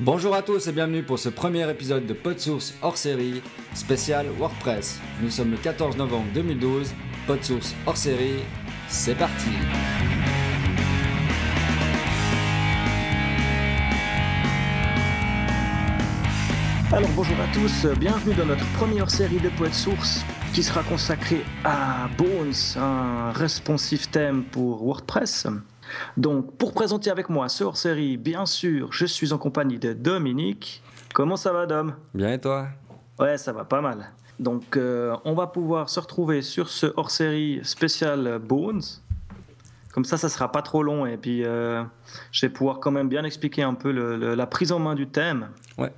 Bonjour à tous et bienvenue pour ce premier épisode de PodSource hors série spécial WordPress. Nous sommes le 14 novembre 2012, PodSource hors série, c'est parti Alors bonjour à tous, bienvenue dans notre première série de PodSource qui sera consacrée à Bones, un responsive theme pour WordPress. Donc, pour présenter avec moi ce hors-série, bien sûr, je suis en compagnie de Dominique. Comment ça va, Dom? Bien et toi? Ouais, ça va pas mal. Donc, euh, on va pouvoir se retrouver sur ce hors-série spécial Bones. Comme ça, ça sera pas trop long et puis euh, je vais pouvoir quand même bien expliquer un peu la prise en main du thème. Ouais.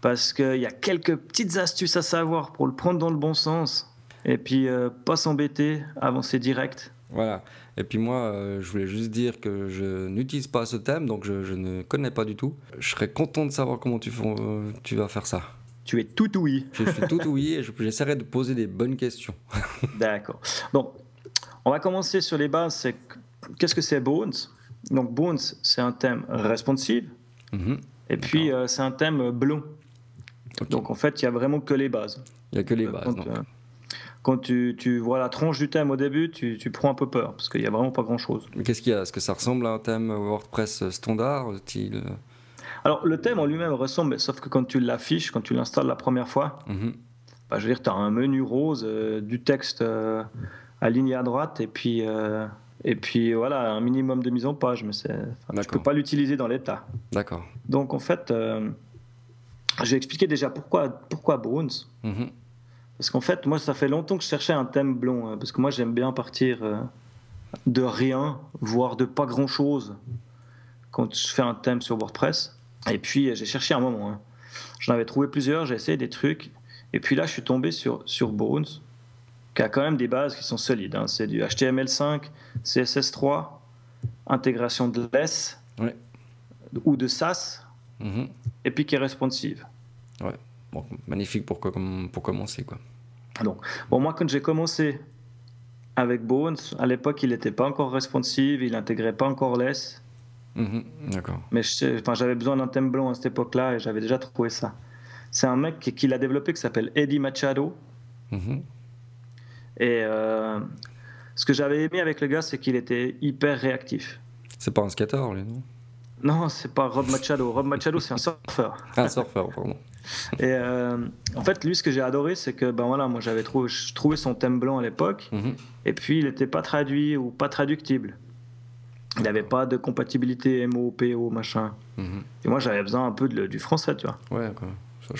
Parce qu'il y a quelques petites astuces à savoir pour le prendre dans le bon sens et puis euh, pas s'embêter, avancer direct. Voilà. Et puis moi, euh, je voulais juste dire que je n'utilise pas ce thème, donc je, ne connais pas du tout. Je serais content de savoir comment tu, euh, tu vas faire ça. Tu es tout oui. Je suis tout oui et j'essaierai de poser des bonnes questions. D'accord. Donc, on va commencer sur les bases. qu'est-ce que c'est Bones? Donc Bones, c'est un thème responsive. Mhm. Et puis euh, c'est un thème blond. Donc en fait, il y a vraiment que les bases. Il n'y a que les bases quand tu, vois la tranche du thème au début, tu, prends un peu peur, parce qu'il n'y a vraiment pas grand-chose. Mais qu'est-ce qu'il y a? Est-ce que ça ressemble à un thème WordPress standard Alors, le thème en lui-même ressemble, sauf que quand tu l'affiches, quand tu l'installes la première fois, mhm. bah, je veux dire, tu as un menu rose, euh, du texte euh, aligné à droite, et puis, euh, et puis voilà, un minimum de mise en page, mais je ne peux pas l'utiliser dans l'état. D'accord. Donc, en fait, j'ai expliqué déjà pourquoi, pourquoi Bruns. Mhm. Parce qu'en fait, moi, ça fait longtemps que je cherchais un thème blond. Hein, parce que moi, j'aime bien partir euh, de rien, voire de pas grand-chose, quand je fais un thème sur WordPress. Et puis, j'ai cherché un moment. Hein. J'en avais trouvé plusieurs, j'ai essayé des trucs. Et puis là, je suis tombé sur, sur Bones, qui a quand même des bases qui sont solides. Hein. C'est du HTML5, CSS3, intégration de LESS ou de SAS, mm-hmm. et puis qui est responsive. Ouais magnifique pour, pour commencer. Quoi. Donc, bon, moi, quand j'ai commencé avec Bones, à l'époque, il n'était pas encore responsive, il n'intégrait pas encore less. Mhm, d'accord. Mais j'avais besoin d'un thème blanc à cette époque-là et j'avais déjà trouvé ça. C'est un mec qui, l'a développé qui s'appelle Eddie Machado. Mhm. Et euh, ce que j'avais aimé avec le gars, c'est qu'il était hyper réactif. C'est pas un skater, lui, non? Non, c'est pas Rob Machado. Rob Machado, c'est un surfeur. un surfeur, pardon. Et euh, en fait, lui, ce que j'ai adoré, c'est que ben voilà, moi j'avais trouvé, trouvé son thème blanc à l'époque, mhm. et puis il n'était pas traduit ou pas traductible. Il n'avait pas de compatibilité MO, PO, machin. Mhm. Et moi, j'avais besoin un peu de, du français, tu vois. Ouais, quoi.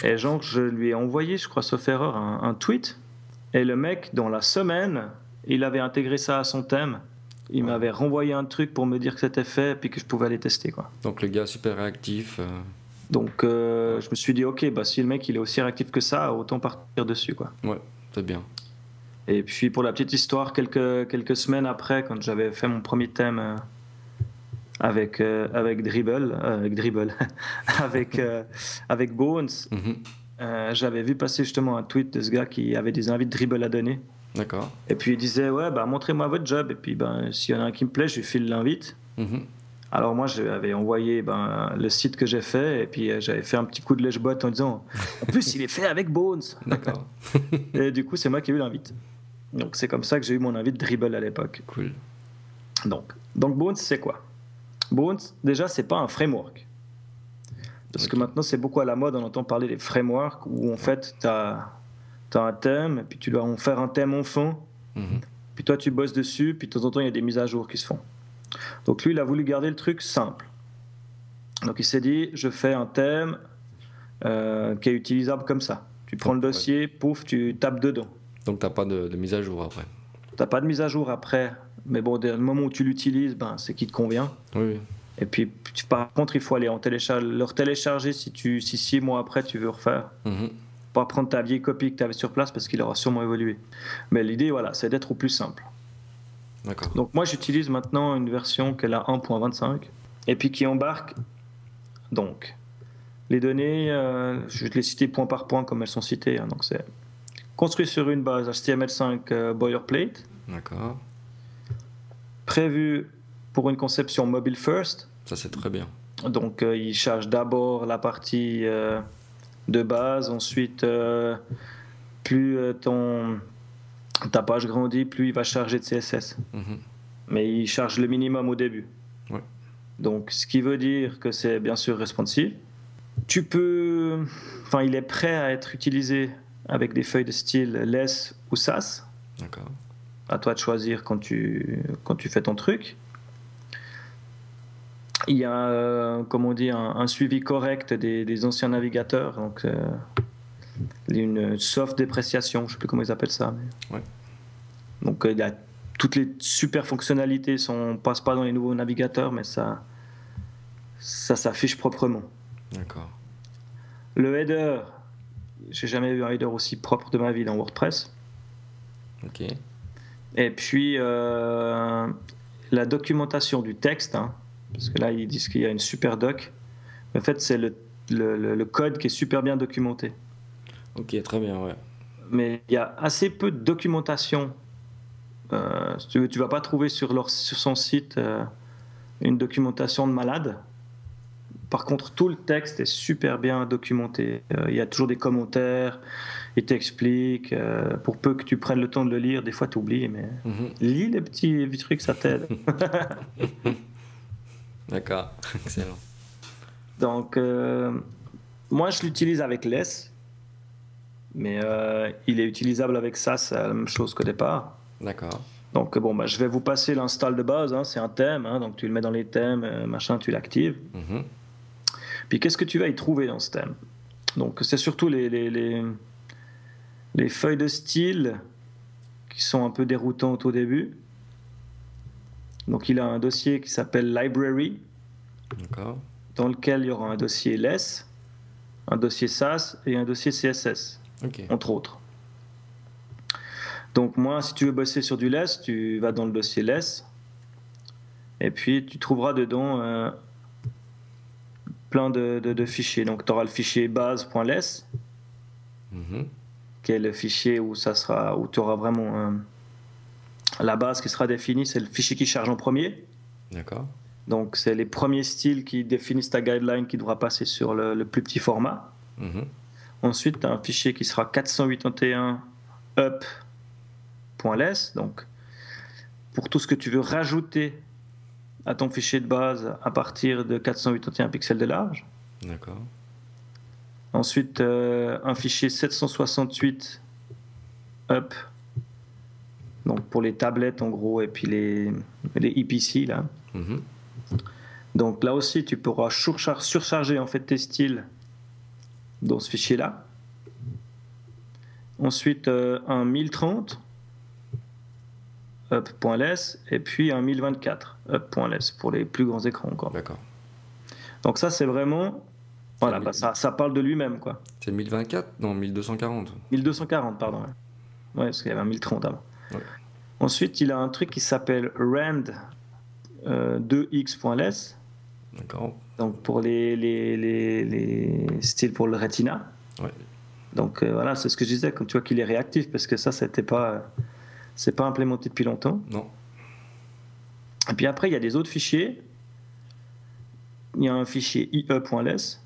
et genre, je lui ai envoyé, je crois, sauf erreur, un, tweet. Et le mec, dans la semaine, il avait intégré ça à son thème. Il m'avait renvoyé un truc pour me dire que c'était fait et puis que je pouvais aller tester. Quoi. Donc le gars super réactif. Euh, donc euh, je me suis dit, ok, bah, si le mec il est aussi réactif que ça, autant partir dessus. Quoi. Ouais, c'est bien. Et puis pour la petite histoire, quelques, quelques semaines après, quand j'avais fait mon premier thème euh, avec, euh, avec Dribble, avec, Dribble avec, avec Bones, mhm. j'avais vu passer justement un tweet de ce gars qui avait des invites Dribble à donner. D'accord. Et puis il disait, ouais, bah, montrez-moi votre job, et puis ben, s'il y en a un qui me plaît, je lui file l'invite. Mhm. Alors moi, j'avais envoyé ben, le site que j'ai fait et puis euh, j'avais fait un petit coup de lèche-botte en disant En plus, il est fait avec Bones D'accord. et du coup, c'est moi qui ai eu l'invite. Donc c'est comme ça que j'ai eu mon invite Dribble à l'époque. Cool. Donc, donc Bones, c'est quoi? Bones, déjà, c'est pas un framework. Parce que maintenant, c'est beaucoup à la mode, on entend parler des frameworks où en fait, tu as, un thème et puis tu dois en faire un thème en fond. Mhm. Puis toi, tu bosses dessus, puis de temps en temps, il y a des mises à jour qui se font. Donc lui, il a voulu garder le truc simple. Donc il s'est dit, je fais un thème euh, qui est utilisable comme ça. Tu prends le dossier, pouf, tu tapes dedans. Donc tu n'as pas de, mise à jour après Tu n'as pas de mise à jour après. Mais bon, dès le moment où tu l'utilises, ben, c'est qui te convient. Oui. Et puis, par contre, il faut aller en télécharge, leur télécharger si, tu, si six mois après tu veux refaire. Mm Pas prendre ta vieille copie que tu avais sur place parce qu'il aura sûrement évolué. Mais l'idée, voilà, c'est d'être au plus simple. Donc moi j'utilise maintenant une version qui est la 1.25 et puis qui embarque donc les données, euh, je vais te les citer point par point comme elles sont citées. Hein. donc c'est construit sur une base HTML5 euh, boilerplate. D'accord. Prévu pour une conception mobile first. Ça c'est très bien. Donc, il charge d'abord la partie de base. Ensuite, plus ton, ta page grandit, plus il va charger de CSS. Mhm. Mais il charge le minimum au début. Donc, ce qui veut dire que c'est bien sûr responsive. Tu peux. Enfin, il est prêt à être utilisé avec des feuilles de style less ou SAS. D'accord. À toi de choisir quand tu, quand tu fais ton truc. Il y a, euh, comme on dit, un, suivi correct des, anciens navigateurs. Donc, euh, une soft dépréciation, je ne sais plus comment ils appellent ça. Ouais. Donc, euh, il y a toutes les super fonctionnalités sont passent pas dans les nouveaux navigateurs, mais ça, ça s'affiche proprement. D'accord. Le header, j'ai jamais vu un header aussi propre de ma vie dans WordPress. Ok. Et puis euh, la documentation du texte, hein, parce que là ils disent qu'il y a une super doc. En fait, c'est le, le, le, code qui est super bien documenté. Ok, très bien, ouais. Mais il y a assez peu de documentation euh, tu ne vas pas trouver sur, leur, sur son site euh, une documentation de malade. Par contre, tout le texte est super bien documenté. Euh, il y a toujours des commentaires, il t'explique. pour peu que tu prennes le temps de le lire, des fois tu oublies, mais mhm. lis les petits, trucs, ça t'aide. D'accord, excellent. Donc, moi je l'utilise avec Less, mais il est utilisable avec c'est la même chose qu'au départ. D'accord. Donc bon, bah, je vais vous passer l'install de base, hein, c'est un thème, hein, donc tu le mets dans les thèmes, euh, machin, tu l'actives. Mhm. Puis qu'est-ce que tu vas y trouver dans ce thème? Donc c'est surtout les, les, les, les, feuilles de style qui sont un peu déroutantes au début. Donc il a un dossier qui s'appelle Library, dans lequel il y aura un dossier less, un dossier SAS et un dossier CSS, entre autres. Donc moi, si tu veux bosser sur du less, tu vas dans le dossier less, et puis tu trouveras dedans euh, plein de, fichiers. Donc tu auras le fichier base.less, mhm. qui est le fichier où ça sera, où tu auras vraiment euh, la base qui sera définie, c'est le fichier qui charge en premier. D'accord. Donc c'est les premiers styles qui définissent ta guideline qui devra passer sur le, plus petit format. Mhm. Ensuite, tu as un fichier qui sera 481 up .less. Donc, pour tout ce que tu veux rajouter à ton fichier de base à partir de 481 pixels de large. D'accord. Ensuite, euh, un fichier 768 up. Donc pour les tablettes en gros et puis les, les EPC là. Mhm. Donc là aussi, tu pourras surcharger en fait tes styles dans ce fichier là. Ensuite, euh, un 1030 up.less et puis un 1024 up.less pour les plus grands écrans encore. D'accord. Donc ça c'est vraiment voilà, bah, ça, ça, parle de lui-même quoi. C'est 1024 Non, 1240. 1240 pardon. Ouais, parce qu'il y avait un 1030 avant. Ensuite, il a un truc qui s'appelle rand 2x.less. D'accord. Donc pour les, les, les, les, styles pour le Retina. Ouais. Donc euh, voilà, c'est ce que je disais, comme tu vois qu'il est réactif, parce que ça, c'était pas c'est pas implémenté depuis longtemps. Non. Et puis après, il y a des autres fichiers. Il y a un fichier ie.less.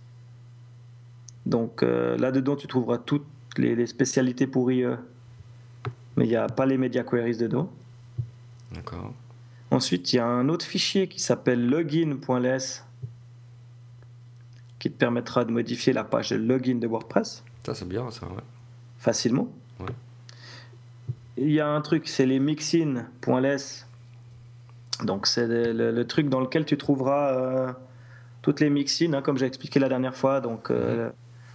Donc euh, là-dedans, tu trouveras toutes les, spécialités pour IE. Mais il n'y a pas les media queries dedans. D'accord. Ensuite, il y a un autre fichier qui s'appelle login.less qui te permettra de modifier la page de login de WordPress. Ça, c'est bien, ça, ouais. Facilement. Ouais il y a un truc, c'est les mixin.less. Donc c'est le, truc dans lequel tu trouveras euh, toutes les mixins, hein, comme j'ai expliqué la dernière fois. Donc euh,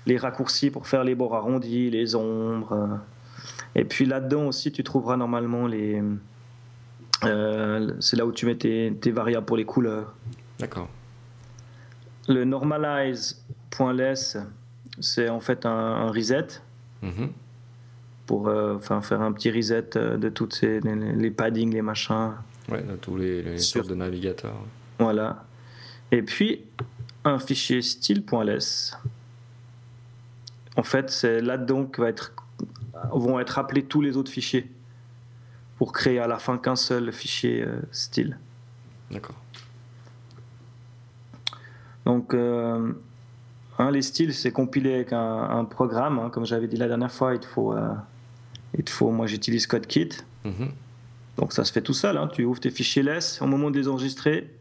les raccourcis pour faire les bords arrondis, les ombres. Euh. et puis là-dedans aussi, tu trouveras normalement les. C'est là où tu mets tes, variables pour les couleurs. D'accord. Le normalize.less, c'est en fait un, reset. Mhm pour euh, faire un petit reset euh, de toutes ces, les, paddings, les machins. Ouais, de tous les, les sortes de navigateurs. Voilà. Et puis, un fichier style.less. En fait, c'est là-dedans que va être, vont être appelés tous les autres fichiers pour créer à la fin qu'un seul fichier euh, style. D'accord. Donc, euh, les styles, c'est compilé avec un, programme. Hein. comme j'avais dit la dernière fois, il te faut, euh, il faut moi j'utilise CodeKit. Mhm. Donc ça se fait tout seul. Hein. Tu ouvres tes fichiers LESS au moment de les enregistrer.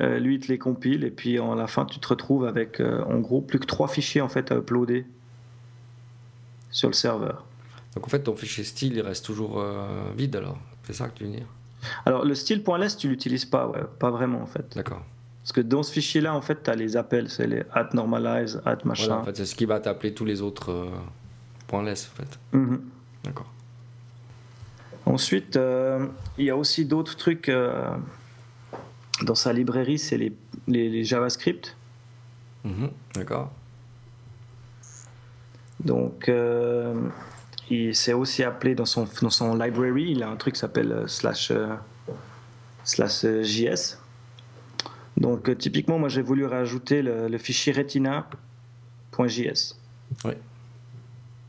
Euh, lui, il te les compile et puis à la fin, tu te retrouves avec en gros plus que trois fichiers en fait à uploader sur le serveur. Donc en fait, ton fichier style, il reste toujours vide alors C'est ça que tu veux dire? Alors le style.less, tu l'utilises pas, ouais, pas vraiment en fait. D'accord. Parce que dans ce fichier-là, en fait, tu as les appels, c'est les at normalize, at machin. Voilà, en fait, c'est ce qui va t'appeler tous les autres euh, points less, en fait. Mhm. D'accord. Ensuite, euh, il y a aussi d'autres trucs euh, dans sa librairie, c'est les, les, JavaScript. Mhm. D'accord. Donc, il s'est aussi appelé dans son, dans son library, il a un truc qui s'appelle slash, slash JS. Donc euh, typiquement, moi j'ai voulu rajouter le, fichier retina.js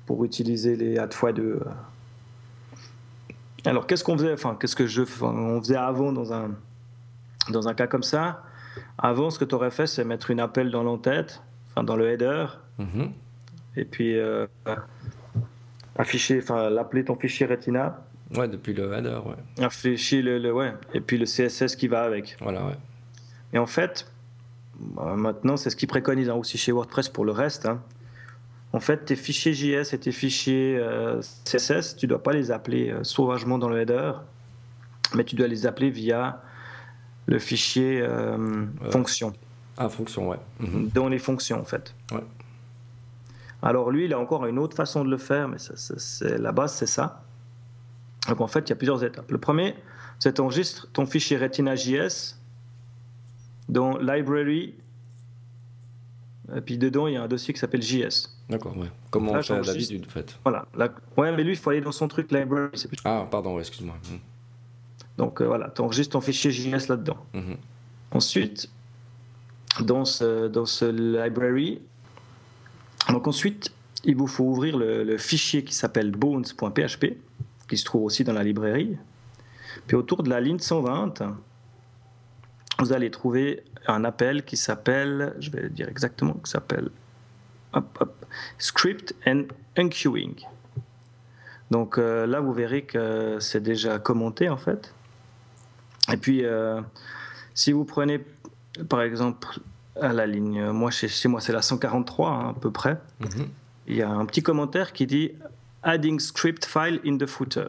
pour utiliser les add x2. Euh. Alors qu'est-ce qu'on faisait Enfin, qu'est-ce que je on faisait avant dans un dans un cas comme ça? Avant, ce que tu aurais fait, c'est mettre une appel dans l'entête, enfin dans le header, mm-hmm. et puis euh, afficher, enfin l'appeler ton fichier Retina. Ouais, depuis le header, ouais. Afficher le, le, ouais, et puis le CSS qui va avec. Voilà, ouais. Et en fait, bah, maintenant, c'est ce qu'ils préconisent hein, aussi chez WordPress pour le reste. Hein. En fait, tes fichiers JS et tes fichiers euh, CSS, tu ne dois pas les appeler euh, sauvagement dans le header, mais tu dois les appeler via le fichier euh, fonction. Ah, fonction, ouais. Mhm. Dans les fonctions, en fait. Ouais. Alors lui, il a encore une autre façon de le faire, mais c'est, la base, c'est ça. Donc en fait, il y a plusieurs étapes. Le premier, c'est enregistre ton fichier Retina.js dans Library. Et puis dedans, il y a un dossier qui s'appelle JS. D'accord, ouais. Comme on fait d'habitude, en fait. Voilà. Ouais, mais lui, il faut aller dans son truc Library. Ah, pardon, excuse-moi. Hmm. Donc euh, voilà, tu enregistres ton fichier JS là-dedans. Mhm. Ensuite, dans ce, dans ce library, donc ensuite, il vous faut ouvrir le, fichier qui s'appelle bones.php, qui se trouve aussi dans la librairie. Puis autour de la ligne 120, vous allez trouver un appel qui s'appelle, je vais dire exactement, qui s'appelle Script and Unqueuing. Donc euh, là, vous verrez que c'est déjà commenté en fait. Et puis, euh, si vous prenez par exemple à la ligne, moi chez, moi c'est la 143 hein, à peu près, mhm. il y a un petit commentaire qui dit Adding script file in the footer.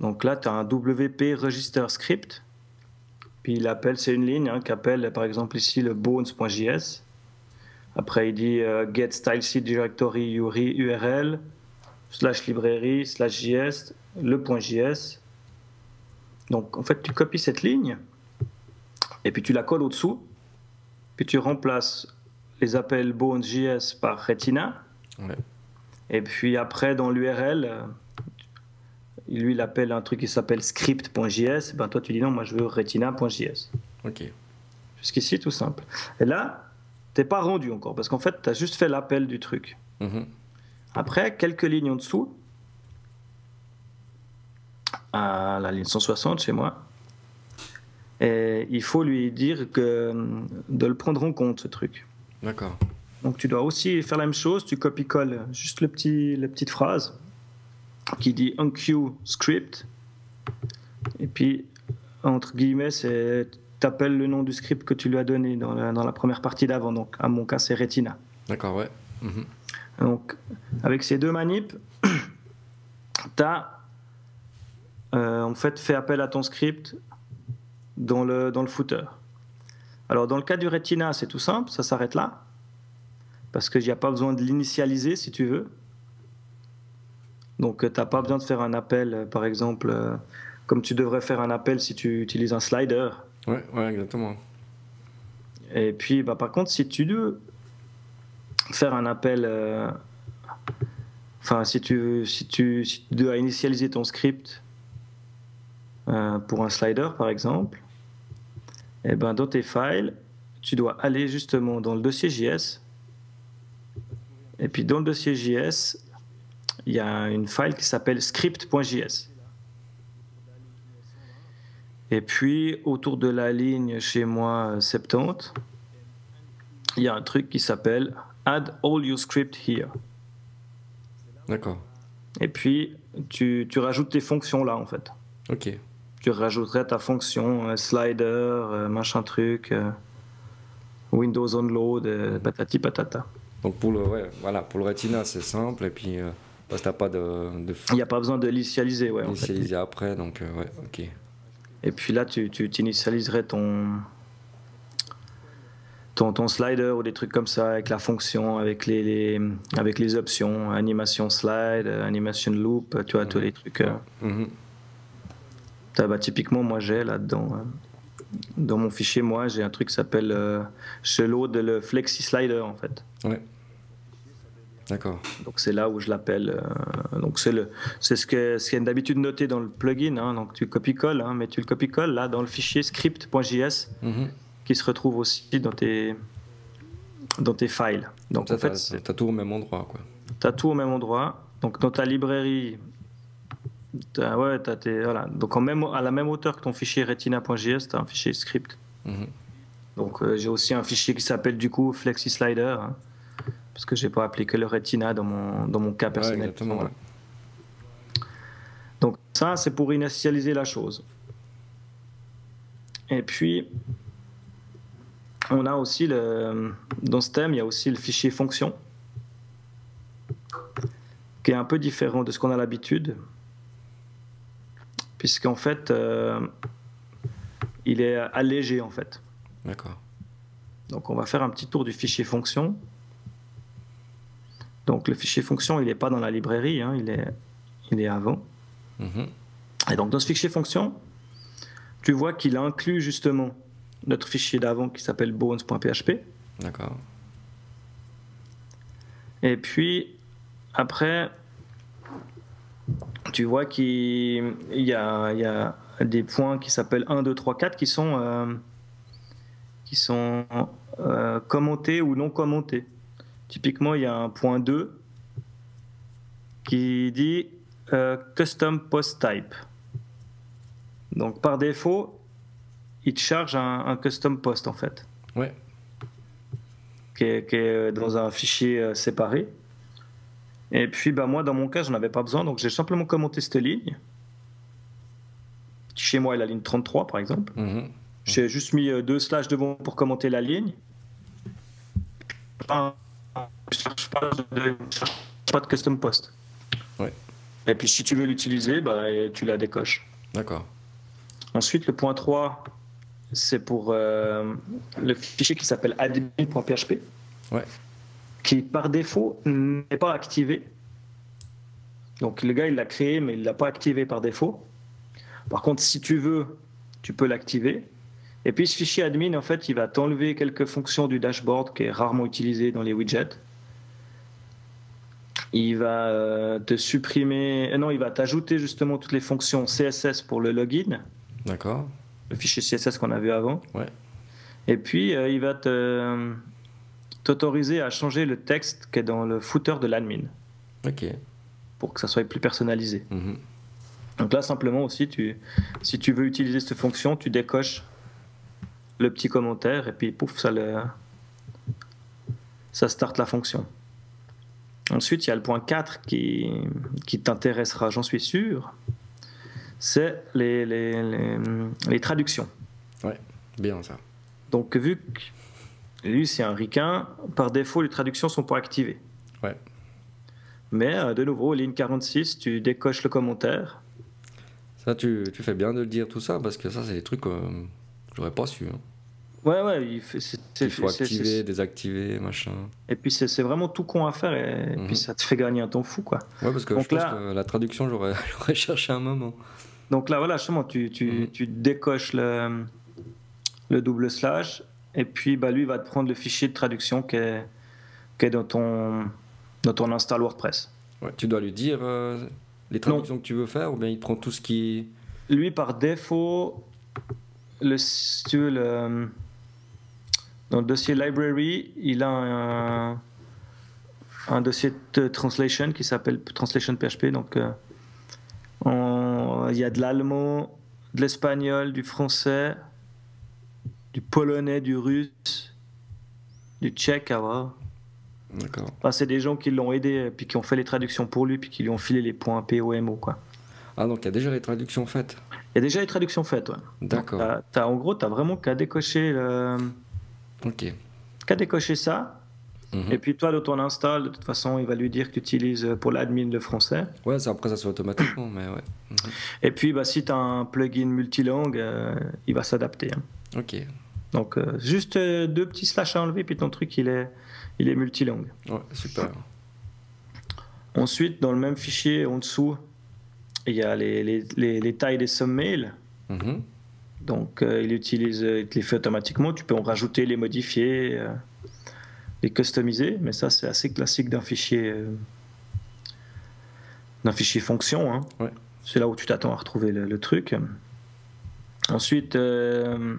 Donc là, tu as un WP register script puis il appelle, c'est une ligne hein, qui appelle par exemple ici le bones.js. Après il dit euh, get style sheet directory URL slash librairie slash js le .js. Donc en fait tu copies cette ligne et puis tu la colles au-dessous. Puis tu remplaces les appels bones.js par retina. Et puis après dans l'URL lui, il appelle un truc qui s'appelle script.js. Ben, toi, tu dis non, moi, je veux retina.js. OK. Jusqu'ici, tout simple. Et là, t'es pas rendu encore, parce qu'en fait, tu as juste fait l'appel du truc. Mhm. Après, quelques lignes en dessous, à la ligne 160 chez moi, et il faut lui dire que, de le prendre en compte, ce truc. D'accord. Donc tu dois aussi faire la même chose, tu copies-colles juste le petit, la petite phrase, qui dit unqueue script. Et puis, entre guillemets, c'est t'appelles le nom du script que tu lui as donné dans la, dans la première partie d'avant. Donc, à mon cas, c'est Retina. D'accord, ouais. Mhm. Donc, avec ces deux manips, tu as euh, en fait fait appel à ton script dans le, dans le footer. Alors, dans le cas du Retina, c'est tout simple, ça s'arrête là. Parce qu'il n'y a pas besoin de l'initialiser si tu veux. Donc, euh, tu n'as pas besoin de faire un appel, euh, par exemple, euh, comme tu devrais faire un appel si tu utilises un slider. Oui, ouais, exactement. Et puis, bah, par contre, si tu veux faire un appel, enfin, si, tu, si, tu, si tu dois initialiser ton script pour un slider, par exemple, et eh ben, dans tes files, tu dois aller justement dans le dossier JS. Et puis, dans le dossier JS, il y a une file qui s'appelle script.js. Et puis, autour de la ligne chez moi 70, il y a un truc qui s'appelle Add all your script here. D'accord. Et puis, tu, tu, rajoutes tes fonctions là, en fait. Ok. Tu rajouterais ta fonction euh, slider, euh, machin truc, euh, Windows on load, patati patata. Donc pour le, ouais, voilà, pour le Retina, c'est simple. Et puis, parce que t'as pas de. de... Il n'y a pas besoin de l'initialiser, ouais. Initialiser après, donc, ouais, ok. Et puis là, tu, tu initialiserais ton, ton, ton, slider ou des trucs comme ça avec la fonction, avec les, les avec les options, animation slide, animation loop, tu vois, tous les trucs. Mm bah, typiquement, moi j'ai là-dedans, hein. dans mon fichier, moi j'ai un truc qui s'appelle euh, je load le flexi slider en fait. Ouais. D'accord. Donc c'est là où je l'appelle. Euh, donc c'est le, c'est ce que ce qui est d'habitude noté dans le plugin. Hein, donc tu copie-colles, hein, mais tu le copie-colles là dans le fichier script.js mhm. qui se retrouve aussi dans tes dans tes files. Donc en fait, tu as tout au même endroit quoi. Tu as tout au même endroit. Donc dans ta librairie, as, ouais, as tes, voilà. Donc en même, à la même hauteur que ton fichier retina.js, tu as un fichier script. Mhm. Donc euh, j'ai aussi un fichier qui s'appelle du coup FlexiSlider. Hein parce que j'ai pas appliqué le Retina dans mon, dans mon cas personnel. Donc ça, c'est pour initialiser la chose. Et puis, on a aussi, le, dans ce thème, il y a aussi le fichier fonction, qui est un peu différent de ce qu'on a l'habitude, puisqu'en fait, euh, il est allégé en fait. D'accord. Donc on va faire un petit tour du fichier fonction. Donc le fichier fonction, il n'est pas dans la librairie, hein, il, est, il est avant. Mhm. Et donc dans ce fichier fonction, tu vois qu'il inclut justement notre fichier d'avant qui s'appelle bones.php. D'accord. Et puis après, tu vois qu'il y a, il y a des points qui s'appellent 1, 2, 3, 4 qui sont, euh, qui sont euh, commentés ou non commentés. Typiquement, il y a un point 2 qui dit euh, Custom Post Type. Donc par défaut, il te charge un, custom post en fait. Ouais. Qui est, dans un fichier séparé. Et puis bah, moi, dans mon cas, je n'en avais pas besoin, donc j'ai simplement commenté cette ligne. Chez moi, il la ligne 33 par exemple. Mhm. J'ai juste mis euh, deux slash devant pour commenter la ligne ne cherche pas de, pas de custom post. Ouais. Et puis si tu veux l'utiliser, bah, tu la décoches. D'accord. Ensuite, le point 3, c'est pour euh, le fichier qui s'appelle admin.php. Ouais. Qui par défaut n'est pas activé. Donc le gars il l'a créé mais il l'a pas activé par défaut. Par contre si tu veux, tu peux l'activer. Et puis ce fichier admin en fait il va t'enlever quelques fonctions du dashboard qui est rarement utilisé dans les widgets il va euh, te supprimer, euh, non, il va t'ajouter justement toutes les fonctions CSS pour le login. D'accord. Le fichier CSS qu'on a vu avant. Ouais. Et puis, euh, il va te, t'autoriser à changer le texte qui est dans le footer de l'admin. Ok. Pour que ça soit plus personnalisé. Mhm. Donc là, simplement aussi, tu, si tu veux utiliser cette fonction, tu décoches le petit commentaire et puis pouf, ça, le, ça start la fonction. Ensuite, il y a le point 4 qui, qui t'intéressera, j'en suis sûr. C'est les, les, les, traductions. Ouais, bien ça. Donc, vu que lui, c'est un ricain, par défaut, les traductions sont pas activées. Ouais. Mais, euh, de nouveau, ligne 46, tu décoches le commentaire. Ça, tu, tu, fais bien de le dire tout ça, parce que ça, c'est des trucs que j'aurais pas su. Hein. Ouais, ouais, il, faut activer, désactiver, machin. Et puis c'est vraiment tout con à faire et, puis mhm. ça te fait gagner un temps fou, quoi. Ouais, parce que je pense que la traduction, j'aurais cherché un moment. Donc là, voilà, justement, tu, tu, mhm. tu décoches le, le double slash et puis bah, lui va te prendre le fichier de traduction qui est, qui est dans, ton, dans ton install WordPress. Ouais, tu dois lui dire euh, les traductions que tu veux faire ou bien il prend tout ce qui. Lui, par défaut, le, si tu veux, le dans le dossier library, il a un, un dossier de translation qui s'appelle translation PHP. Donc, euh, il y a de l'allemand, de l'espagnol, du français, du polonais, du russe, du tchèque à voir. D'accord. Enfin, c'est des gens qui l'ont aidé, puis qui ont fait les traductions pour lui, puis qui lui ont filé les points POMO, quoi. Ah, donc il y a déjà les traductions faites Il y a déjà les traductions faites, ouais. D'accord. T'as- t'as- en gros, tu as vraiment qu'à décocher, le- Ok. qu'à décocher ça. Mhm. Et puis toi, dans ton install, de toute façon, il va lui dire que tu utilises euh, pour l'admin le français. Ouais, ça, après ça se fait automatiquement, mais ouais. Mhm. Et puis, bah, si tu as un plugin multilangue, euh, il va s'adapter. hein. Ok. Donc, euh, juste euh, deux petits slash à enlever, puis ton truc, il est, il est multilangue. Ouais, super. Ensuite, dans le même fichier, en dessous, il y a les, les, les, les tailles des submails. Mhm. Donc, euh, il utilise, il te les fait automatiquement. Tu peux en rajouter, les modifier, euh, les customiser. Mais ça, c'est assez classique d'un fichier, d'un fichier fonction. hein. Ouais. C'est là où tu t'attends à retrouver le, le truc. Ensuite, euh,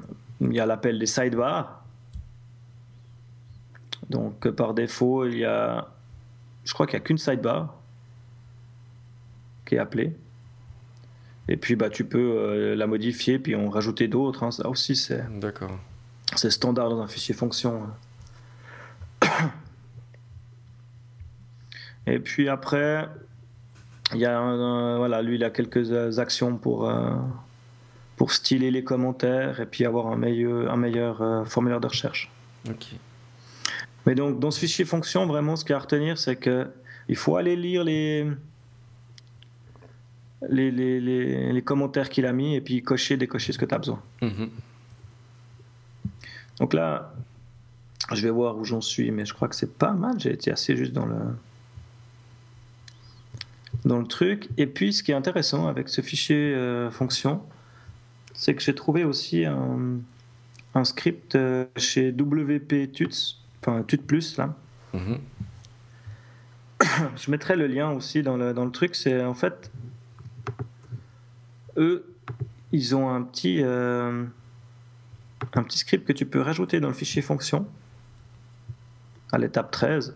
il y a l'appel des sidebars. Donc, euh, par défaut, il y a, je crois qu'il n'y a qu'une sidebar qui est appelée. Et puis bah, tu peux euh, la modifier puis en rajouter d'autres. hein. Ça aussi c'est D'accord. c'est standard dans un fichier fonction. Et puis après, il y a un- un- voilà, lui il a quelques euh, actions pour euh, pour styler les commentaires et puis avoir un meilleur un meilleur euh, formulaire de recherche. Ok. Mais donc dans ce fichier fonction vraiment ce qu'il y a à retenir c'est que il faut aller lire les les, les, les, les commentaires qu'il a mis et puis cocher, décocher ce que tu as besoin. Mhm. Donc là, je vais voir où j'en suis, mais je crois que c'est pas mal. J'ai été assez juste dans le dans le truc. Et puis, ce qui est intéressant avec ce fichier euh, fonction, c'est que j'ai trouvé aussi un, un script euh, chez WP Tuts, enfin Tut Plus là. Mhm. Je mettrai le lien aussi dans le, dans le truc. C'est en fait, eux, ils ont un petit, euh, un petit script que tu peux rajouter dans le fichier fonction à l'étape 13.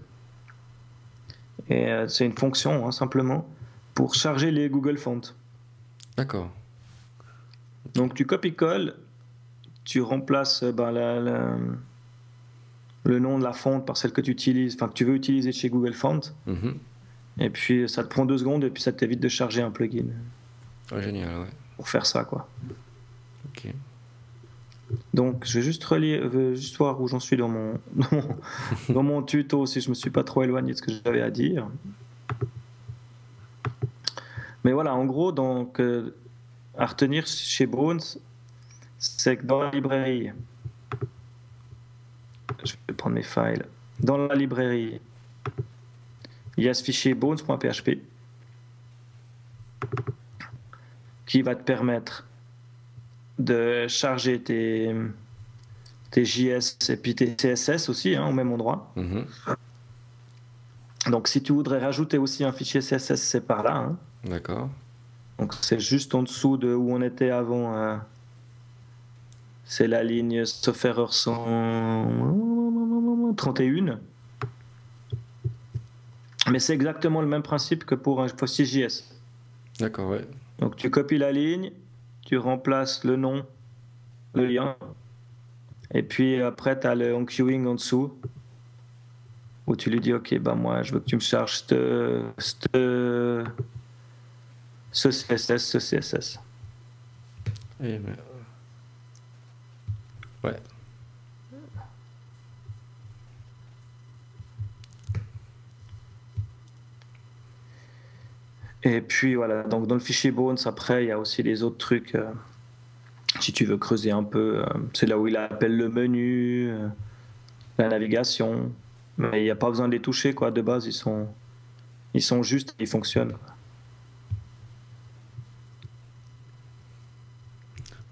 Et euh, c'est une fonction, hein, simplement, pour charger les Google Fonts. D'accord. Donc tu copies-colles, tu remplaces euh, ben, la- la- le nom de la fonte par celle que tu utilises, enfin que tu veux utiliser chez Google Fonts. Mhm. Et puis ça te prend deux secondes et puis ça t'évite de charger un plugin génial, ouais. pour faire ça quoi. Ok. Donc je vais juste relire, euh, juste voir où j'en suis dans mon, dans mon dans mon tuto si je me suis pas trop éloigné de ce que j'avais à dire. Mais voilà, en gros, donc euh, à retenir chez Bones, c'est que dans la librairie, je vais prendre mes files. Dans la librairie, il y a ce fichier bones.php qui va te permettre de charger tes, tes JS et puis tes CSS aussi hein, au même endroit. Mhm. Donc si tu voudrais rajouter aussi un fichier CSS, c'est par là. hein. D'accord. Donc c'est juste en dessous de où on était avant. euh, c'est la ligne sauf erreur 131. Mais c'est exactement le même principe que pour un fichier JS. D'accord, ouais. Donc tu copies la ligne, tu remplaces le nom, le lien, et puis après tu as le enqueuing en dessous, où tu lui dis ok bah moi je veux que tu me charges ce, ce, ce CSS, ce CSS. Eh, mais, euh, Ouais. Et puis voilà, donc dans le fichier Bones, après, il y a aussi les autres trucs. euh, si tu veux creuser un peu, euh, c'est là où il appelle le menu, euh, la navigation. Mais il n'y a pas besoin de les toucher, quoi. De base, ils sont, ils sont justes, ils fonctionnent.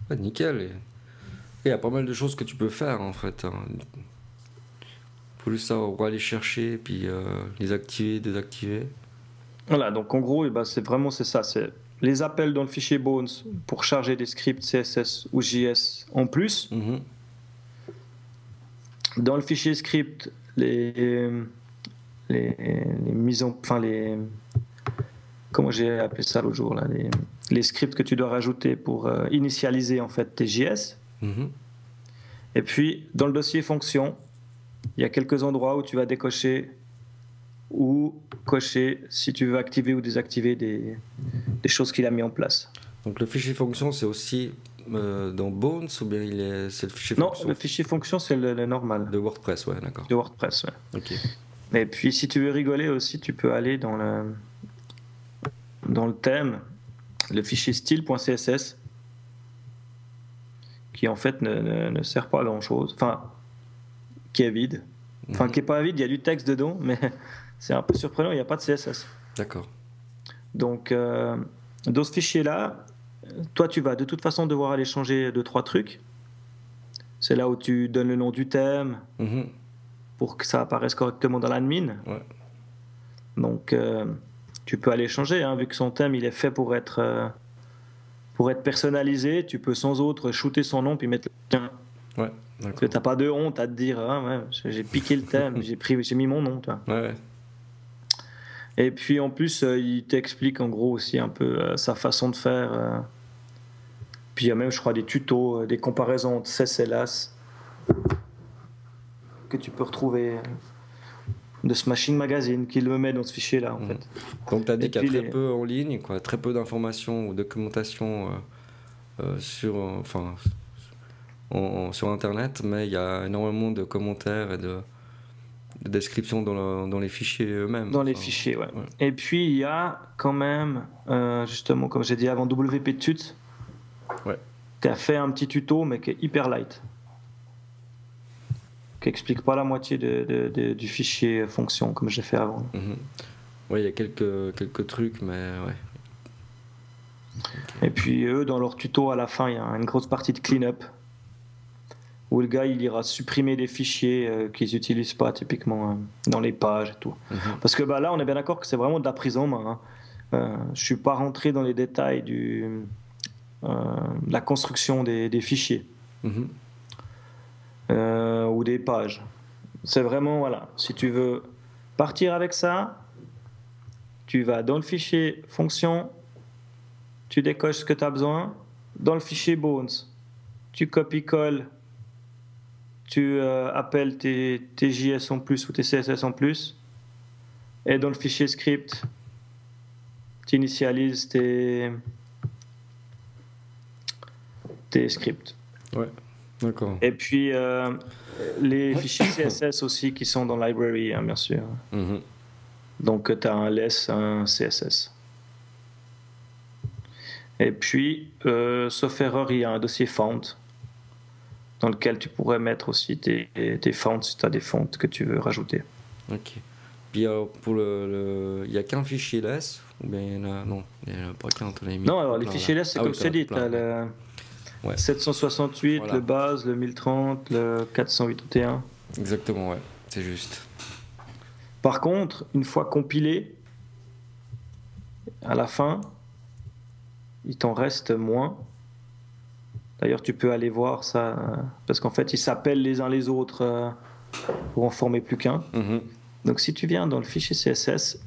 Ouais, nickel. Il y a pas mal de choses que tu peux faire en fait. hein. Faut juste savoir aller chercher, puis euh, les activer, désactiver. Voilà, donc en gros, eh ben, c'est vraiment c'est ça. C'est les appels dans le fichier Bones pour charger des scripts CSS ou JS en plus. Mhm. Dans le fichier script, les, les, les mises en, enfin les, comment j'ai appelé ça l'autre jour, là, les, scripts que tu dois rajouter pour euh, initialiser en fait tes JS. Mhm. Et puis, dans le dossier fonction, il y a quelques endroits où tu vas décocher ou cocher si tu veux activer ou désactiver des, des choses qu'il a mis en place. Donc le fichier fonction, c'est aussi euh, dans Bones ou bien il est, c'est le fichier non, le fichier fonction, c'est le, normal. De WordPress, ouais, d'accord. De WordPress, ouais. Ok. Et puis si tu veux rigoler aussi, tu peux aller dans le, dans le thème, le fichier style.css, qui en fait ne, ne, sert pas à grand chose. Enfin, qui est vide. Enfin, qui est pas vide, il y a du texte dedans, mais c'est un peu surprenant, il n'y a pas de CSS. D'accord. Donc, euh, dans ce fichier-là, toi, tu vas de toute façon devoir aller changer deux, trois trucs. C'est là où tu donnes le nom du thème mhm. pour que ça apparaisse correctement dans l'admin. Ouais. Donc, euh, tu peux aller changer, hein, vu que son thème, il est fait pour être, euh, pour être personnalisé. Tu peux sans autre shooter son nom puis mettre le tien. Ouais, Parce que t'as pas de honte à te dire, ah, ouais, j'ai piqué le thème, j'ai pris, j'ai mis mon nom, toi. Ouais, Et puis en plus, euh, il t'explique en gros aussi un peu sa façon de faire. Puis il y a même, je crois, des tutos, euh, des comparaisons de CSLAS que tu peux retrouver de Smashing Magazine qui le met dans ce fichier-là, en mmh. fait. Donc tu as dit qu'il y a très peu en ligne, quoi, très peu d'informations ou documentation euh, euh, sur, enfin, sur Internet, mais il y a énormément de commentaires et de, descriptions dans, dans, les fichiers eux-mêmes. Dans les fichiers, ouais. Et puis il y a quand même, justement, comme j'ai dit avant, WP Tut ouais. qui a fait un petit tuto, mais qui est hyper light. Qui explique pas la moitié de, du fichier fonction, comme j'ai fait avant. Mhm. Oui, il y a quelques, quelques trucs, mais ouais. Et puis eux, dans leur tuto, à la fin, il y a une grosse partie de clean-up où le gars il ira supprimer des fichiers euh, qu'ils n'utilisent pas typiquement euh, dans les pages et tout. Mhm. Parce que bah, là, on est bien d'accord que c'est vraiment de la prise en main. Hein. Euh, je suis pas rentré dans les détails du, euh, la construction des, fichiers mhm. Ou des pages. C'est vraiment, voilà, si tu veux partir avec ça, tu vas dans le fichier fonction, tu décoches ce que tu as besoin. Dans le fichier bones, tu copies-colles, tu euh, appelles tes, tes, en plus ou tes CSS en plus. Et dans le fichier script, tu initialises tes, scripts. Ouais, d'accord. Et puis euh, les fichiers CSS aussi qui sont dans library, hein, bien sûr. Mhm. Donc tu as un less, un CSS. Et puis, euh, sauf erreur, il y a un dossier font dans lequel tu pourrais mettre aussi tes, tes fonts si tu as des fonts que tu veux rajouter. Ok. Puis euh, pour le, il n'y a qu'un fichier less ou bien il y en a non, il n'y en a pas qu'un. Non, alors les fichiers less, c'est ah comme je t'ai dit, tu as le 768, le base, le 1030, le 481. Exactement, ouais, c'est juste. Par contre, une fois compilé, à la fin, il t'en reste moins. D'ailleurs, tu peux aller voir ça, parce qu'en fait, ils s'appellent les uns les autres euh, pour en former plus qu'un. Mhm. Donc, si tu viens dans le fichier CSS,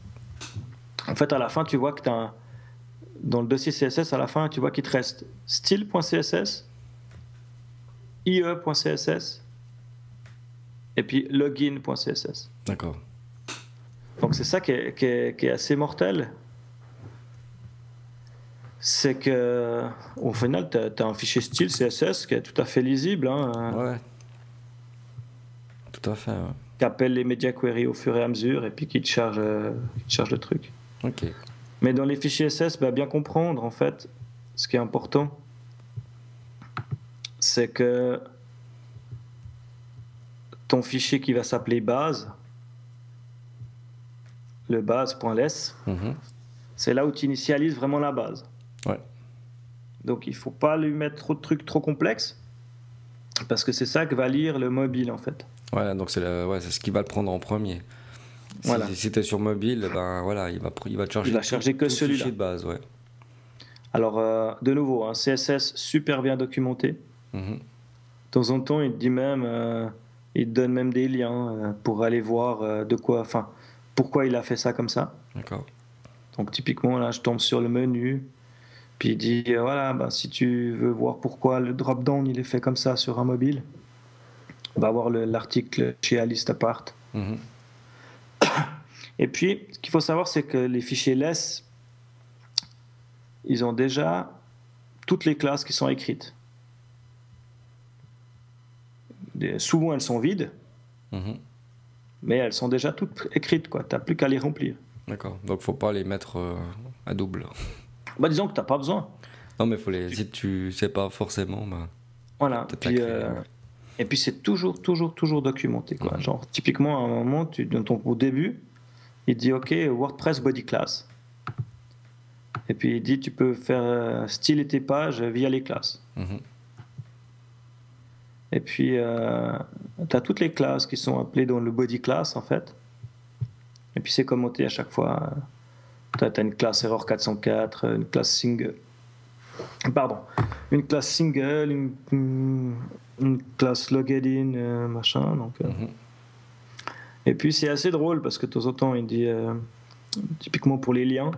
en fait, à la fin, tu vois que tu as un dans le dossier CSS, à la fin, tu vois qu'il te reste style.css, ie.css et puis login.css. D'accord. Donc c'est ça qui est, assez mortel. C'est que au final, tu as, un fichier style CSS qui est tout à fait lisible. Hein. ouais. Tout à fait. Qui appelle les media queries au fur et à mesure et puis qui te charge, qui te charge le truc. Ok. Mais dans les fichiers SS, bah, bien comprendre, en fait, ce qui est important, c'est que ton fichier qui va s'appeler base, le base.less, mhm. c'est là où tu initialises vraiment la base. Ouais. Donc il ne faut pas lui mettre trop de trucs trop complexes, parce que c'est ça que va lire le mobile en fait. Ouais, donc c'est ouais, ce qui va le prendre en premier. Si, tu es sur mobile, ben voilà, il va, il va te charger, il va charger que celui-là. de base. Ouais. Alors, euh, de nouveau, un CSS super bien documenté. Mhm. De temps en temps, il te dit même, euh, il te donne même des liens euh, pour aller voir de quoi, enfin, pourquoi il a fait ça comme ça. D'accord. Donc typiquement, là, je tombe sur le menu, puis il dit, voilà, bah, si tu veux voir pourquoi le drop-down, il est fait comme ça sur un mobile, va voir l'article chez Alice Apart. Mhm. Et puis, ce qu'il faut savoir, c'est que les fichiers LESS, ils ont déjà toutes les classes qui sont écrites. souvent, elles sont vides, mhm. mais elles sont déjà toutes écrites. Tu n'as plus qu'à les remplir. D'accord. Donc, faut pas les mettre euh, à double. Bah, disons que tu n'as pas besoin. Non, mais faut les... si tu sais pas forcément. Bah, voilà. Euh, et puis, c'est toujours, toujours, toujours documenté. Quoi. Mhm. Genre, typiquement, à un moment, tu, dans ton, au début, il dit OK, WordPress Body Class. Et puis il dit tu peux faire euh, styler tes pages via les classes. Mhm. Et puis euh, tu as toutes les classes qui sont appelées dans le body class en fait. Et puis c'est commenté à chaque fois. Tu as, une classe error 404, une classe single. Pardon. Une classe single, une, classe logged in, euh, machin. Donc, mhm. Et puis c'est assez drôle parce que de temps en temps il dit, typiquement pour les liens,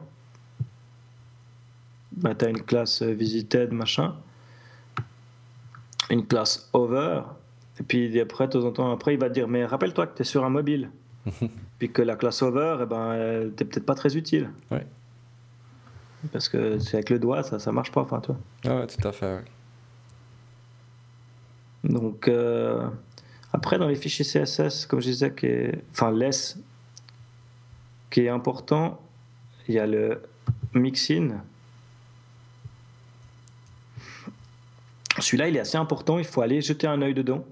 bah, tu as une classe visited, machin, une classe over, et puis après, de temps en temps, après, il va te dire, mais rappelle-toi que tu es sur un mobile, puis que la classe over, eh ben, t'es peut-être pas très utile. Ouais. Parce que c'est avec le doigt, ça, ça marche pas, enfin, toi. Ah ouais, tout à fait. Donc, euh, après, dans les fichiers CSS, comme je disais, qui est, enfin, less, qui est important, il y a le mixin, Celui-là, il est assez important, il faut aller jeter un œil dedans.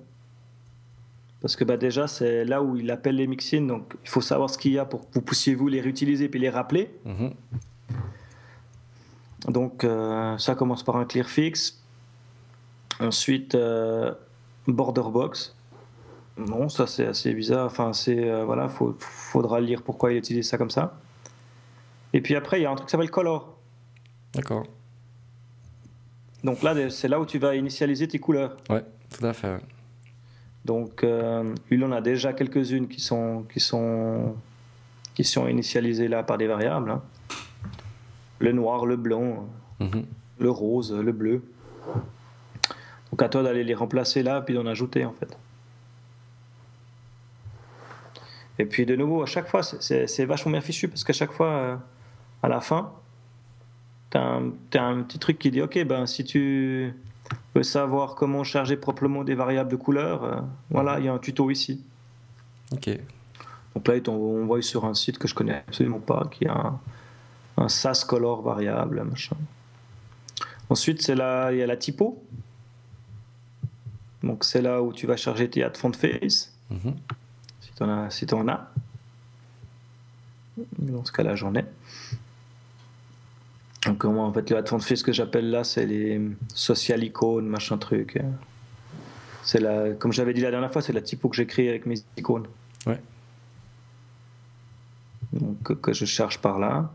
Parce que bah, déjà, c'est là où il appelle les mixins, donc il faut savoir ce qu'il y a pour que vous puissiez vous les réutiliser puis les rappeler. Mhm. Donc euh, ça commence par un clear fix. Ensuite, euh, border box. Bon, ça c'est assez bizarre. Enfin, c'est euh, voilà, faut, faudra lire pourquoi il utilise ça comme ça. Et puis après, il y a un truc qui s'appelle color. D'accord. Donc là, c'est là où tu vas initialiser tes couleurs. Ouais, tout à fait. Donc, euh, il en a déjà quelques-unes qui sont, qui, sont, qui sont initialisées là par des variables. Hein. Le noir, le blanc, mhm. le rose, le bleu. Donc à toi d'aller les remplacer là, puis d'en ajouter en fait. Et puis de nouveau, à chaque fois, c'est vachement bien fichu parce qu'à chaque fois, euh, à la fin, tu as, un petit truc qui dit ok, ben, si tu veux savoir comment charger proprement des variables de couleur, euh, voilà, il y a un tuto ici. Ok. Donc là, on voit sur un site que je connais absolument pas, qui a un, un SAS color variable, machin. Ensuite, il y a la typo. Donc c'est là où tu vas charger tes add font face. Si tu en as. Si en as. Dans ce cas-là, j'en ai. Donc moi, en fait, le de ce que j'appelle là, c'est les social icônes, machin truc. C'est la, comme j'avais dit la dernière fois, c'est la typo que créée avec mes icônes. Ouais. Donc que je charge par là.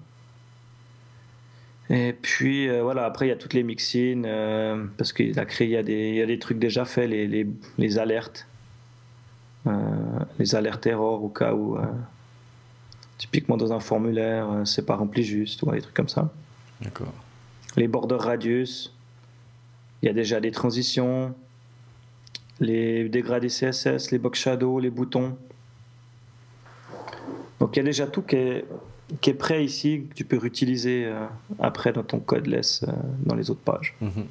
Et puis euh, voilà, après il y a toutes les mixines, euh, parce qu'il a créé, il y, a des, il y, a des trucs déjà faits, les, les, les alertes. Euh, les alertes erreurs au cas où, typiquement dans un formulaire, c'est pas rempli juste, ou des trucs comme ça. D'accord. Les border radius, il y a déjà des transitions, les dégradés CSS, les box shadow, les boutons. Donc il y a déjà tout qui est, qui est prêt ici, que tu peux réutiliser euh, après dans ton code less euh, dans les autres pages. Mhm.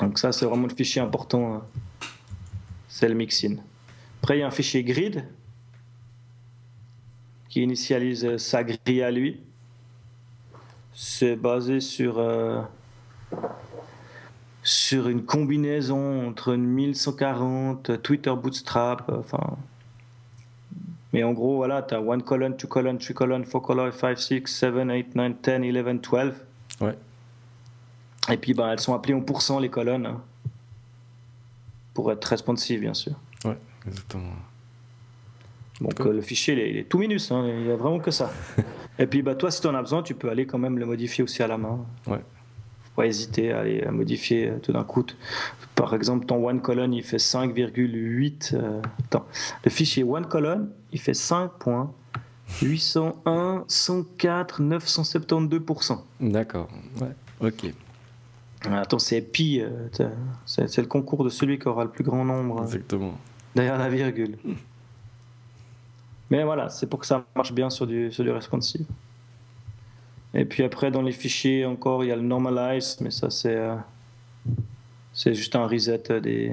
Donc ça, c'est vraiment le fichier important, euh, c'est le mixin. Après, il y a un fichier grid qui initialise sa grille à lui c'est basé sur, euh, sur une combinaison entre 1140, Twitter Bootstrap, euh, enfin. Mais en gros, voilà, tu as 1 colon, 2 colon, 3 colon, 4 colon, 5, 6, 7, 8, 9, 10, 11, 12. Ouais. Et puis, ben, elles sont appelées en pourcent les colonnes. Hein, pour être responsive, bien sûr. Ouais, exactement. Donc euh, le fichier, il est, tout minus, hein, il n'y a vraiment que ça. Et puis bah, toi, si tu en as besoin, tu peux aller quand même le modifier aussi à la main. Ouais. Faut pas hésiter à aller modifier euh, tout d'un coup. Par exemple, ton one colon, il fait 5,8. Euh, attends, le fichier one colon, il fait 5.8 801, 104, 972%. D'accord, ouais, ok. Attends, c'est pi, euh, c'est le concours de celui qui aura le plus grand nombre. Euh, Exactement. Derrière la virgule. Mais voilà, c'est pour que ça marche bien sur du, sur du responsive. Et puis après, dans les fichiers, encore, il y a le normalize, mais ça, c'est euh, c'est juste un reset des.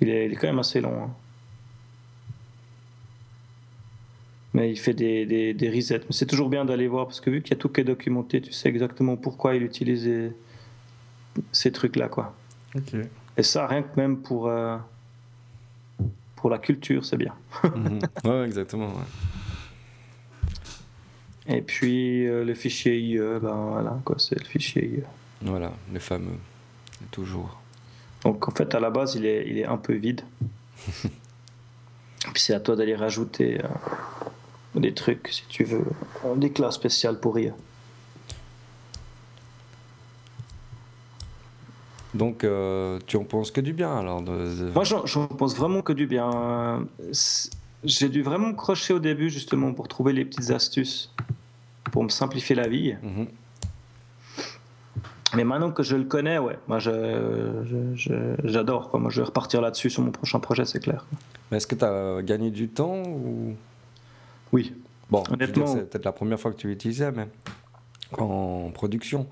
Il est, il est quand même assez long. Hein. Mais il fait des, des, des resets. Mais c'est toujours bien d'aller voir, parce que vu qu'il y a tout qui est documenté, tu sais exactement pourquoi il utilisait ces trucs-là, quoi. Et ça, rien que même pour, euh, pour la culture, c'est bien. Mhm. Ouais, exactement. Et puis euh, le fichier IE, ben voilà, quoi, c'est le fichier IE. Voilà, le fameux, toujours. Donc en fait, à la base, il est, il est un peu vide. puis c'est à toi d'aller rajouter euh, des trucs, si tu veux, des classes spéciales pour IE. Donc, euh, tu en penses que du bien alors Moi, j'en pense vraiment que du bien. J'ai dû vraiment crocher au début, justement, pour trouver les petites astuces pour me simplifier la vie. Mhm. Mais maintenant que je le connais, ouais, moi j'adore. Moi je vais repartir là-dessus sur mon prochain projet, c'est clair. Mais est-ce que tu as gagné du temps ou... Oui. Bon, honnêtement. C'est peut-être la première fois que tu l'utilisais, mais en production.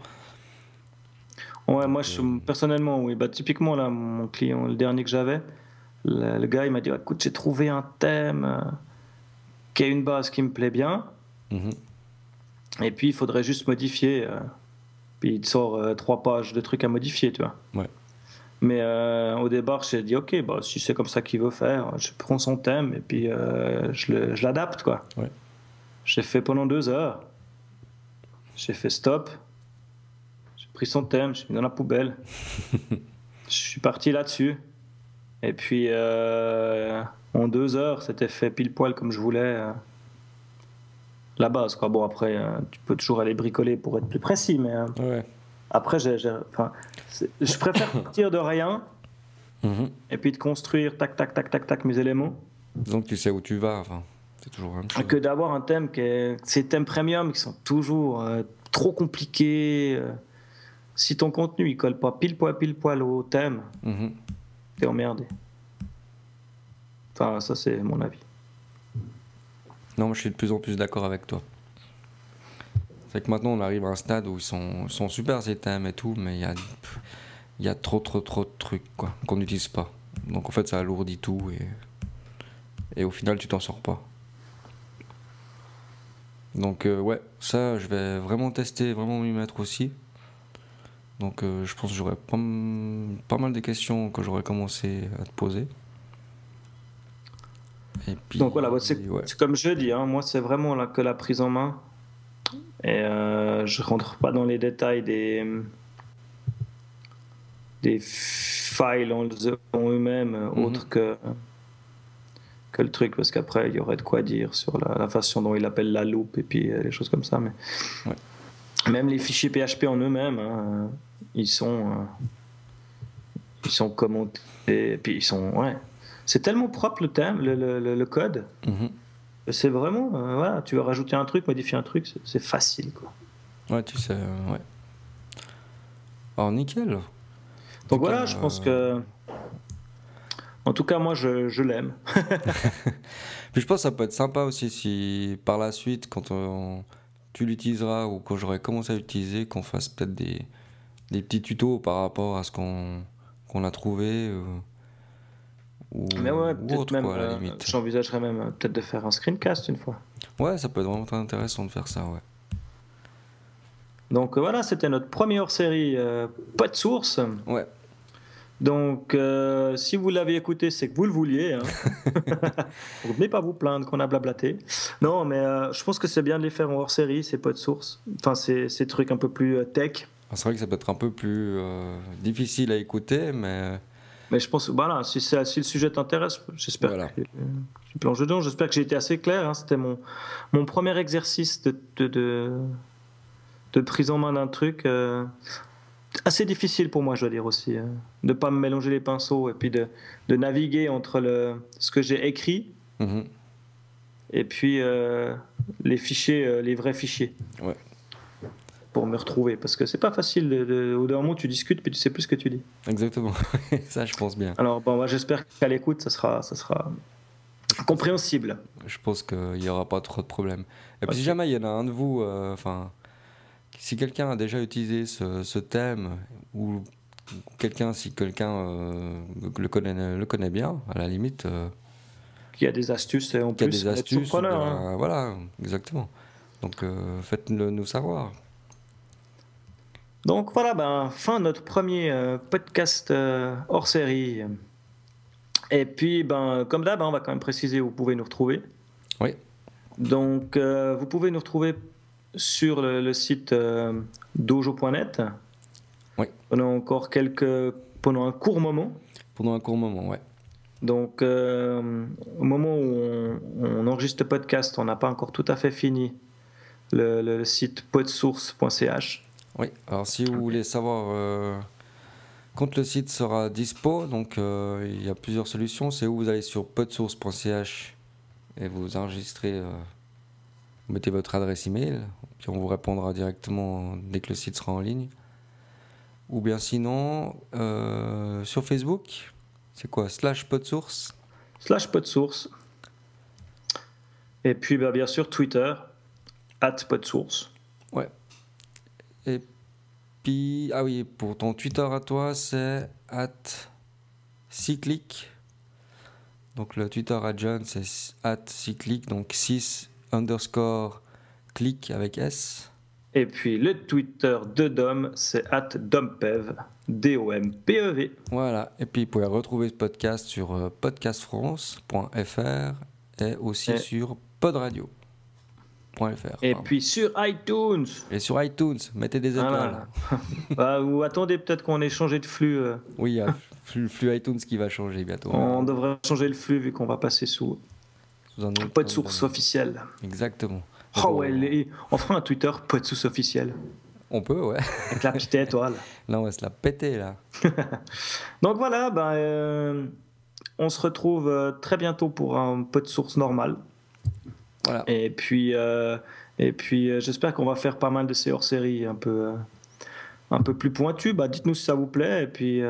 Ouais, moi, je, personnellement, oui. Bah, typiquement, là, mon client, le dernier que j'avais, le, gars, il m'a dit écoute, j'ai trouvé un thème euh, qui a une base qui me plaît bien. Mhm. Et puis, il faudrait juste modifier. Euh, puis, il te sort euh, trois pages de trucs à modifier, tu vois. Ouais. Mais au départ, j'ai dit ok, bah, si c'est comme ça qu'il veut faire, je prends son thème et puis je l'adapte, quoi. Ouais. J'ai fait pendant deux heures. J'ai fait stop pris son thème, je l'ai mis dans la poubelle. je suis parti là-dessus. Et puis, euh, en deux heures, c'était fait pile poil comme je voulais. Euh, la base, quoi. Bon, après, euh, tu peux toujours aller bricoler pour être plus précis, mais. Après, j'ai, je préfère partir de rien mhm. et puis de construire tac, tac, tac, tac, tac mes éléments. Donc, tu sais où tu vas, enfin. C'est toujours un Que d'avoir un thème qui est. Ces thèmes premium qui sont toujours trop compliqués si ton contenu il colle pas pile poil pile poil au thème, mhm. t'es emmerdé. Enfin, ça c'est mon avis. Non, je suis de plus en plus d'accord avec toi. C'est que maintenant on arrive à un stade où ils sont, sont super ces thèmes et tout, mais il y a, y a trop trop trop de trucs quoi, qu'on n'utilise pas. Donc en fait ça alourdit tout et, et au final tu t'en sors pas. Donc euh, ouais, ça je vais vraiment tester, vraiment m'y mettre aussi. Donc euh, je pense que j'aurais pas, mal de questions que j'aurais commencé à te poser. Et puis, Donc voilà, c'est comme je dis, hein, moi c'est vraiment là que la prise en main. Et euh, je rentre pas dans les détails des, des files en, eux-mêmes, mhm. autres que, que le truc, parce qu'après il y aurait de quoi dire sur la, façon dont il appelle la loupe et puis euh, les choses comme ça. Mais même les fichiers PHP en eux-mêmes, hein, ils sont, euh, ils sont commentés, et puis ils sont, ouais. C'est tellement propre le thème, le, le, le code. Mhm. C'est vraiment, euh, voilà, tu veux rajouter un truc, modifier un truc, c'est facile, quoi. Ouais, tu sais, euh, ouais. Alors, nickel. Donc voilà, je pense que. En tout cas, moi, je, je l'aime. Puis je pense que ça peut être sympa aussi si par la suite, quand on, tu l'utiliseras ou quand j'aurai commencé à l'utiliser, qu'on fasse peut-être des, des petits tutos par rapport à ce qu'on a trouvé euh, ou, Mais ouais, autre, même, quoi, euh, J'envisagerais même euh, peut-être de faire un screencast une fois. Ouais, ça peut être vraiment très intéressant de faire ça, ouais. Donc voilà, c'était notre première hors-série Pas de source. Ouais. Donc, si vous l'avez écouté, c'est que vous le vouliez. Hein. venez pas vous plaindre qu'on a blablaté. Non, mais je pense que c'est bien de les faire en hors série, c'est pas de source. Enfin, c'est ces trucs un peu plus tech. Ah, c'est vrai que ça peut être un peu plus euh, difficile à écouter, mais. Mais je pense, voilà, si, si le sujet t'intéresse, j'espère voilà. que tu plonges dedans. J'espère que j'ai été assez clair. Hein. C'était mon, mon premier exercice de, de, de, prise en main d'un truc. Euh, assez difficile pour moi, je dois dire aussi. Hein. De ne pas me mélanger les pinceaux et puis de, de naviguer entre le, ce que j'ai écrit. Mm-hmm. et puis les fichiers, les vrais fichiers. Ouais. Pour me retrouver, parce que c'est pas facile. De, au d'un moment, tu discutes, puis tu sais plus ce que tu dis. Exactement. ça, je pense bien. Alors, bon, j'espère qu'à l'écoute, ça sera, ça sera compréhensible. Je pense qu'il n'y aura pas trop de problèmes. Et puis, si jamais il y en a un de vous, enfin si quelqu'un a déjà utilisé ce, thème, ou quelqu'un, si quelqu'un euh, le, connaît, le connaît bien, à la limite. Euh, qui a des astuces en plus. Des astuces. Hein. Voilà, exactement. Donc euh, faites-le nous savoir. Donc voilà, ben, fin de notre premier podcast hors série. Et puis, ben, comme d'hab, hein, on va quand même préciser où vous pouvez nous retrouver. Oui. Donc, vous pouvez nous retrouver sur le, site euh, dojo.net. Oui. Pendant encore quelques. pendant un court moment. Pendant un court moment, ouais. Donc, euh, au moment où on, enregistre le podcast, on n'a pas encore tout à fait fini le, site podsource.ch. Oui, alors si vous voulez savoir euh, quand le site sera dispo, donc il y a plusieurs solutions. C'est où vous allez sur podsource.ch et vous enregistrez mettez votre adresse email, puis on vous répondra directement dès que le site sera en ligne. Ou bien sinon, euh, sur Facebook, c'est quoi Slash podsource? Slash podsource. Et puis bah, bien sûr Twitter, at podsource. Ouais. Et puis, ah oui, pour ton Twitter à toi, c'est at cyclic. Donc le Twitter à John, c'est at cyclic, donc 6 underscore click avec S. Et puis le Twitter de Dom, c'est at Dompev, D-O-M-P-E-V. Voilà, et puis vous pouvez retrouver ce podcast sur euh, podcastfrance.fr et aussi sur podradio.fr. Et puis sur iTunes. Et sur iTunes, mettez des étoiles. bah, ou attendez peut-être qu'on ait changé de flux. Euh. Oui, il y a le flux iTunes qui va changer bientôt. On devrait changer le flux vu qu'on va passer sous pas de source officielle. Exactement. Oh ouais, on fera un Twitter, pas de source officielle. On peut, ouais. Avec la petite étoile. Là, on va se la péter, là. Donc voilà, ben, euh, on se retrouve euh, très bientôt pour un peu de source normale. Voilà. Et puis, euh, et puis j'espère qu'on va faire pas mal de ces hors-séries un peu, un peu plus pointues. Bah, Dites-nous si ça vous plaît. Et puis,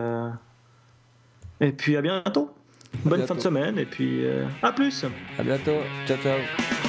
et puis à bientôt. Bonne fin de semaine et puis euh, à plus. À bientôt. Ciao, ciao.